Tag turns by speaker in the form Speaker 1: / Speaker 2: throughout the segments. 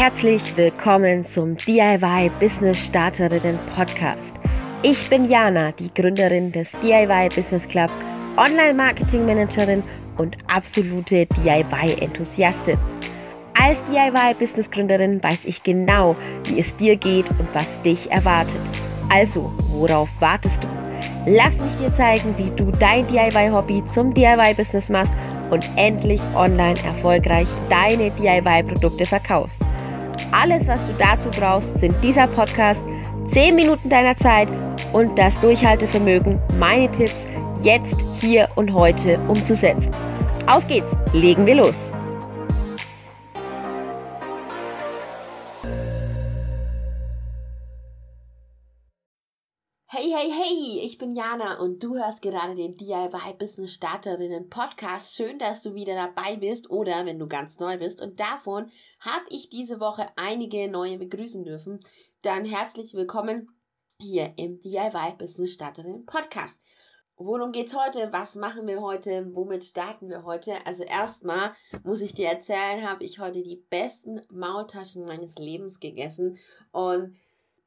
Speaker 1: Herzlich willkommen zum DIY Business Starterinnen Podcast. Ich bin Jana, die Gründerin des DIY Business Clubs, Online Marketing Managerin und absolute DIY-Enthusiastin. Als DIY-Business-Gründerin weiß ich genau, wie es dir geht und was dich erwartet. Also, worauf wartest du? Lass mich dir zeigen, wie du dein DIY-Hobby zum DIY-Business machst und endlich online erfolgreich deine DIY-Produkte verkaufst. Alles, was du dazu brauchst, sind dieser Podcast, 10 Minuten deiner Zeit und das Durchhaltevermögen, meine Tipps jetzt, hier und heute umzusetzen. Auf geht's, legen wir los! Bin Jana und du hörst gerade den DIY Business Starterinnen Podcast. Schön, dass du wieder dabei bist oder wenn du ganz neu bist. Und davon habe ich diese Woche einige neue begrüßen dürfen. Dann herzlich willkommen hier im DIY Business Starterinnen Podcast. Worum geht's heute? Was machen wir heute? Womit starten wir heute? Also erstmal muss ich dir erzählen, habe ich heute die besten Maultaschen meines Lebens gegessen und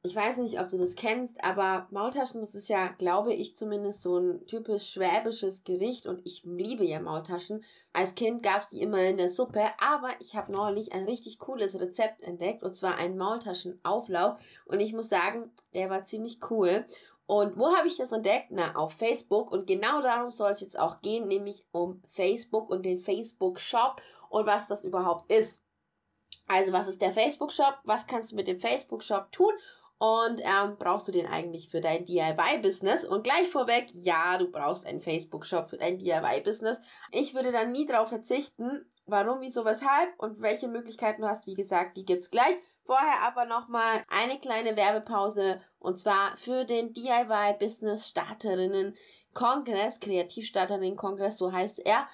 Speaker 1: ich weiß nicht, ob du das kennst, aber Maultaschen, das ist ja, glaube ich zumindest, so ein typisch schwäbisches Gericht und ich liebe ja Maultaschen. Als Kind gab es die immer in der Suppe, aber ich habe neulich ein richtig cooles Rezept entdeckt und zwar einen Maultaschenauflauf und ich muss sagen, der war ziemlich cool. Und wo habe ich das entdeckt? Na, auf Facebook und genau darum soll es jetzt auch gehen, nämlich um Facebook und den Facebook Shop und was das überhaupt ist. Also, was ist der Facebook Shop? Was kannst du mit dem Facebook Shop tun? Und ähm, brauchst du den eigentlich für dein DIY-Business? Und gleich vorweg, ja, du brauchst einen Facebook-Shop für dein DIY-Business. Ich würde dann nie darauf verzichten. Warum, wieso, weshalb und welche Möglichkeiten du hast, wie gesagt, die gibt's gleich. Vorher aber nochmal eine kleine Werbepause und zwar für den DIY Business Starterinnen Kongress, Kreativstarterinnen Kongress, so heißt er.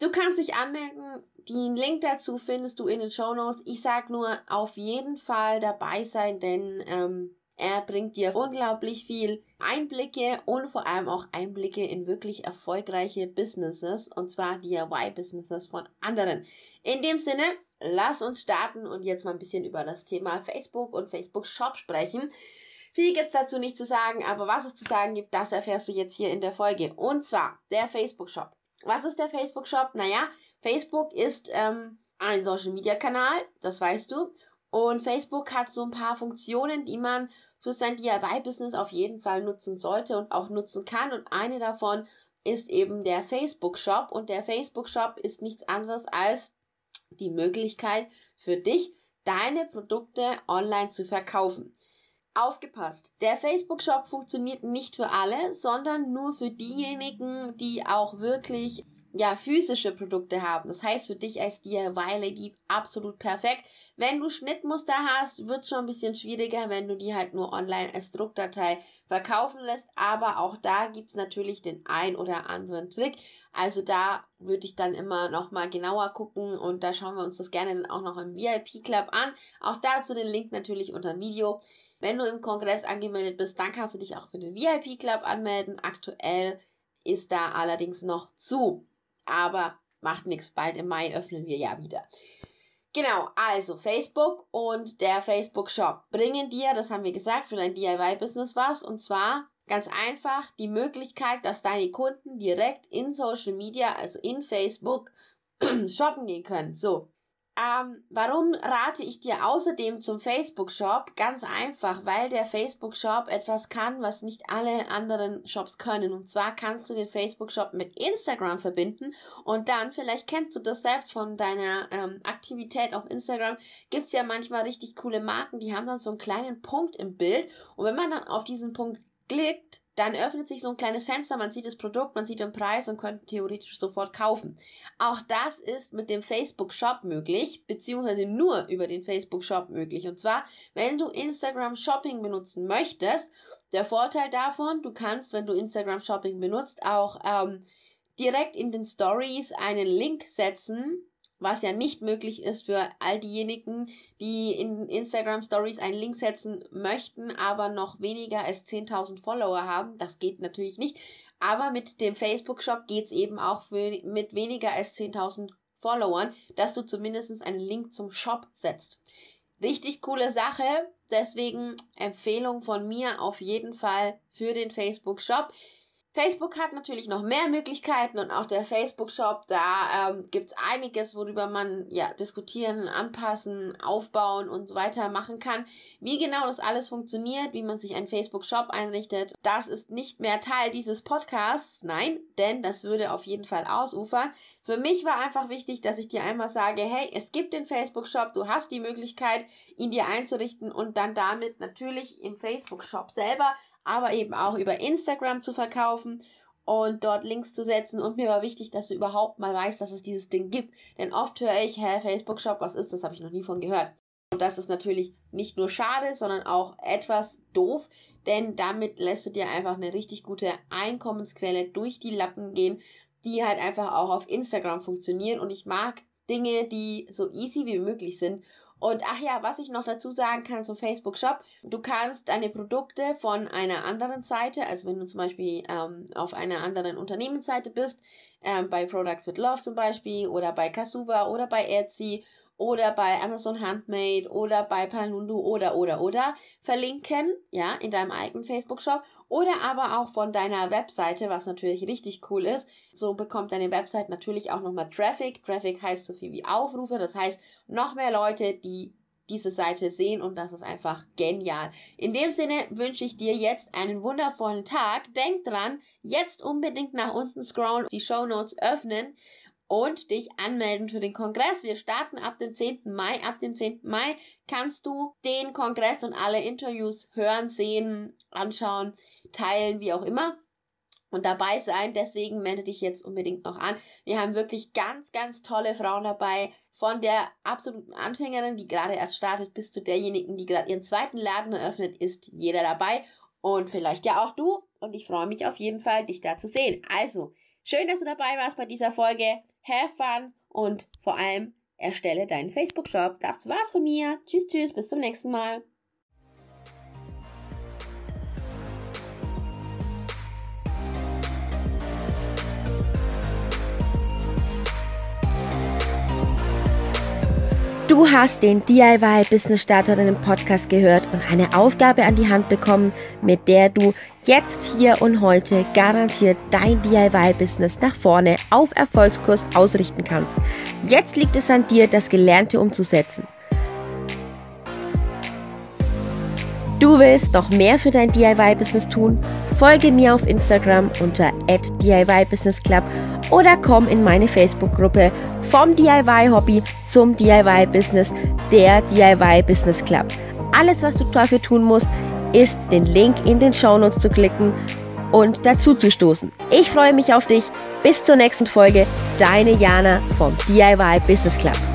Speaker 1: Du kannst dich anmelden. Den Link dazu findest du in den Show Notes. Ich sag nur auf jeden Fall dabei sein, denn ähm, er bringt dir unglaublich viel Einblicke und vor allem auch Einblicke in wirklich erfolgreiche Businesses und zwar DIY-Businesses von anderen. In dem Sinne, lass uns starten und jetzt mal ein bisschen über das Thema Facebook und Facebook Shop sprechen. Viel gibt's dazu nicht zu sagen, aber was es zu sagen gibt, das erfährst du jetzt hier in der Folge. Und zwar der Facebook Shop. Was ist der Facebook Shop? Naja, Facebook ist ähm, ein Social Media Kanal, das weißt du. Und Facebook hat so ein paar Funktionen, die man für sein DIY-Business auf jeden Fall nutzen sollte und auch nutzen kann. Und eine davon ist eben der Facebook Shop. Und der Facebook Shop ist nichts anderes als die Möglichkeit für dich, deine Produkte online zu verkaufen. Aufgepasst! Der Facebook-Shop funktioniert nicht für alle, sondern nur für diejenigen, die auch wirklich ja, physische Produkte haben. Das heißt für dich als DIY-Lady absolut perfekt. Wenn du Schnittmuster hast, wird es schon ein bisschen schwieriger, wenn du die halt nur online als Druckdatei verkaufen lässt. Aber auch da gibt es natürlich den ein oder anderen Trick. Also da würde ich dann immer nochmal genauer gucken und da schauen wir uns das gerne dann auch noch im VIP-Club an. Auch dazu den Link natürlich unter dem Video. Wenn du im Kongress angemeldet bist, dann kannst du dich auch für den VIP-Club anmelden. Aktuell ist da allerdings noch zu. Aber macht nichts, bald im Mai öffnen wir ja wieder. Genau, also Facebook und der Facebook Shop bringen dir, das haben wir gesagt, für dein DIY-Business was. Und zwar ganz einfach die Möglichkeit, dass deine Kunden direkt in Social Media, also in Facebook, shoppen gehen können. So, ähm, warum rate ich dir außerdem zum Facebook-Shop? Ganz einfach, weil der Facebook-Shop etwas kann, was nicht alle anderen Shops können. Und zwar kannst du den Facebook-Shop mit Instagram verbinden und dann, vielleicht kennst du das selbst von deiner ähm, Aktivität auf Instagram, gibt es ja manchmal richtig coole Marken, die haben dann so einen kleinen Punkt im Bild. Und wenn man dann auf diesen Punkt klickt, dann öffnet sich so ein kleines Fenster, man sieht das Produkt, man sieht den Preis und könnte theoretisch sofort kaufen. Auch das ist mit dem Facebook Shop möglich, beziehungsweise nur über den Facebook Shop möglich. Und zwar, wenn du Instagram Shopping benutzen möchtest, der Vorteil davon, du kannst, wenn du Instagram Shopping benutzt, auch ähm, direkt in den Stories einen Link setzen, was ja nicht möglich ist für all diejenigen, die in Instagram Stories einen Link setzen möchten, aber noch weniger als 10.000 Follower haben. Das geht natürlich nicht. Aber mit dem Facebook Shop geht es eben auch für, mit weniger als 10.000 Followern, dass du zumindest einen Link zum Shop setzt. richtig coole Sache. Deswegen Empfehlung von mir auf jeden Fall für den Facebook Shop. Facebook hat natürlich noch mehr Möglichkeiten und auch der Facebook-Shop, da ähm, gibt es einiges, worüber man ja diskutieren, anpassen, aufbauen und so weiter machen kann. Wie genau das alles funktioniert, wie man sich einen Facebook-Shop einrichtet, das ist nicht mehr Teil dieses Podcasts, nein, denn das würde auf jeden Fall ausufern. Für mich war einfach wichtig, dass ich dir einmal sage, hey, es gibt den Facebook-Shop, du hast die Möglichkeit, ihn dir einzurichten und dann damit natürlich im Facebook-Shop selber aber eben auch über Instagram zu verkaufen und dort Links zu setzen. Und mir war wichtig, dass du überhaupt mal weißt, dass es dieses Ding gibt. Denn oft höre ich, hä, Facebook Shop, was ist das? Habe ich noch nie von gehört. Und das ist natürlich nicht nur schade, sondern auch etwas doof, denn damit lässt du dir einfach eine richtig gute Einkommensquelle durch die Lappen gehen, die halt einfach auch auf Instagram funktionieren. Und ich mag Dinge, die so easy wie möglich sind. Und ach ja, was ich noch dazu sagen kann zum Facebook Shop, du kannst deine Produkte von einer anderen Seite, also wenn du zum Beispiel ähm, auf einer anderen Unternehmensseite bist, ähm, bei Products with Love zum Beispiel oder bei Kasuva oder bei Etsy oder bei Amazon Handmade oder bei Panundu oder oder oder verlinken, ja, in deinem eigenen Facebook Shop oder aber auch von deiner Webseite, was natürlich richtig cool ist. So bekommt deine Website natürlich auch nochmal Traffic. Traffic heißt so viel wie Aufrufe, das heißt noch mehr Leute, die diese Seite sehen und das ist einfach genial. In dem Sinne wünsche ich dir jetzt einen wundervollen Tag. Denk dran, jetzt unbedingt nach unten scrollen, die Show Notes öffnen und dich anmelden für den Kongress. Wir starten ab dem 10. Mai. Ab dem 10. Mai kannst du den Kongress und alle Interviews hören, sehen, anschauen, teilen, wie auch immer und dabei sein. Deswegen melde dich jetzt unbedingt noch an. Wir haben wirklich ganz, ganz tolle Frauen dabei. Von der absoluten Anfängerin, die gerade erst startet, bis zu derjenigen, die gerade ihren zweiten Laden eröffnet, ist jeder dabei. Und vielleicht ja auch du. Und ich freue mich auf jeden Fall, dich da zu sehen. Also, schön, dass du dabei warst bei dieser Folge have fun und vor allem erstelle deinen Facebook-Shop. Das war's von mir. Tschüss, tschüss, bis zum nächsten Mal. Du hast den DIY Business Starterinnen Podcast gehört und eine Aufgabe an die Hand bekommen, mit der du jetzt hier und heute garantiert dein DIY Business nach vorne auf Erfolgskurs ausrichten kannst. Jetzt liegt es an dir, das Gelernte umzusetzen. Du willst noch mehr für dein DIY-Business tun? Folge mir auf Instagram unter @DIY_Business_Club oder komm in meine Facebook-Gruppe vom DIY-Hobby zum DIY-Business, der DIY-Business Club. Alles, was du dafür tun musst, ist den Link in den Shownotes zu klicken und dazu zu stoßen. Ich freue mich auf dich. Bis zur nächsten Folge. Deine Jana vom DIY Business Club.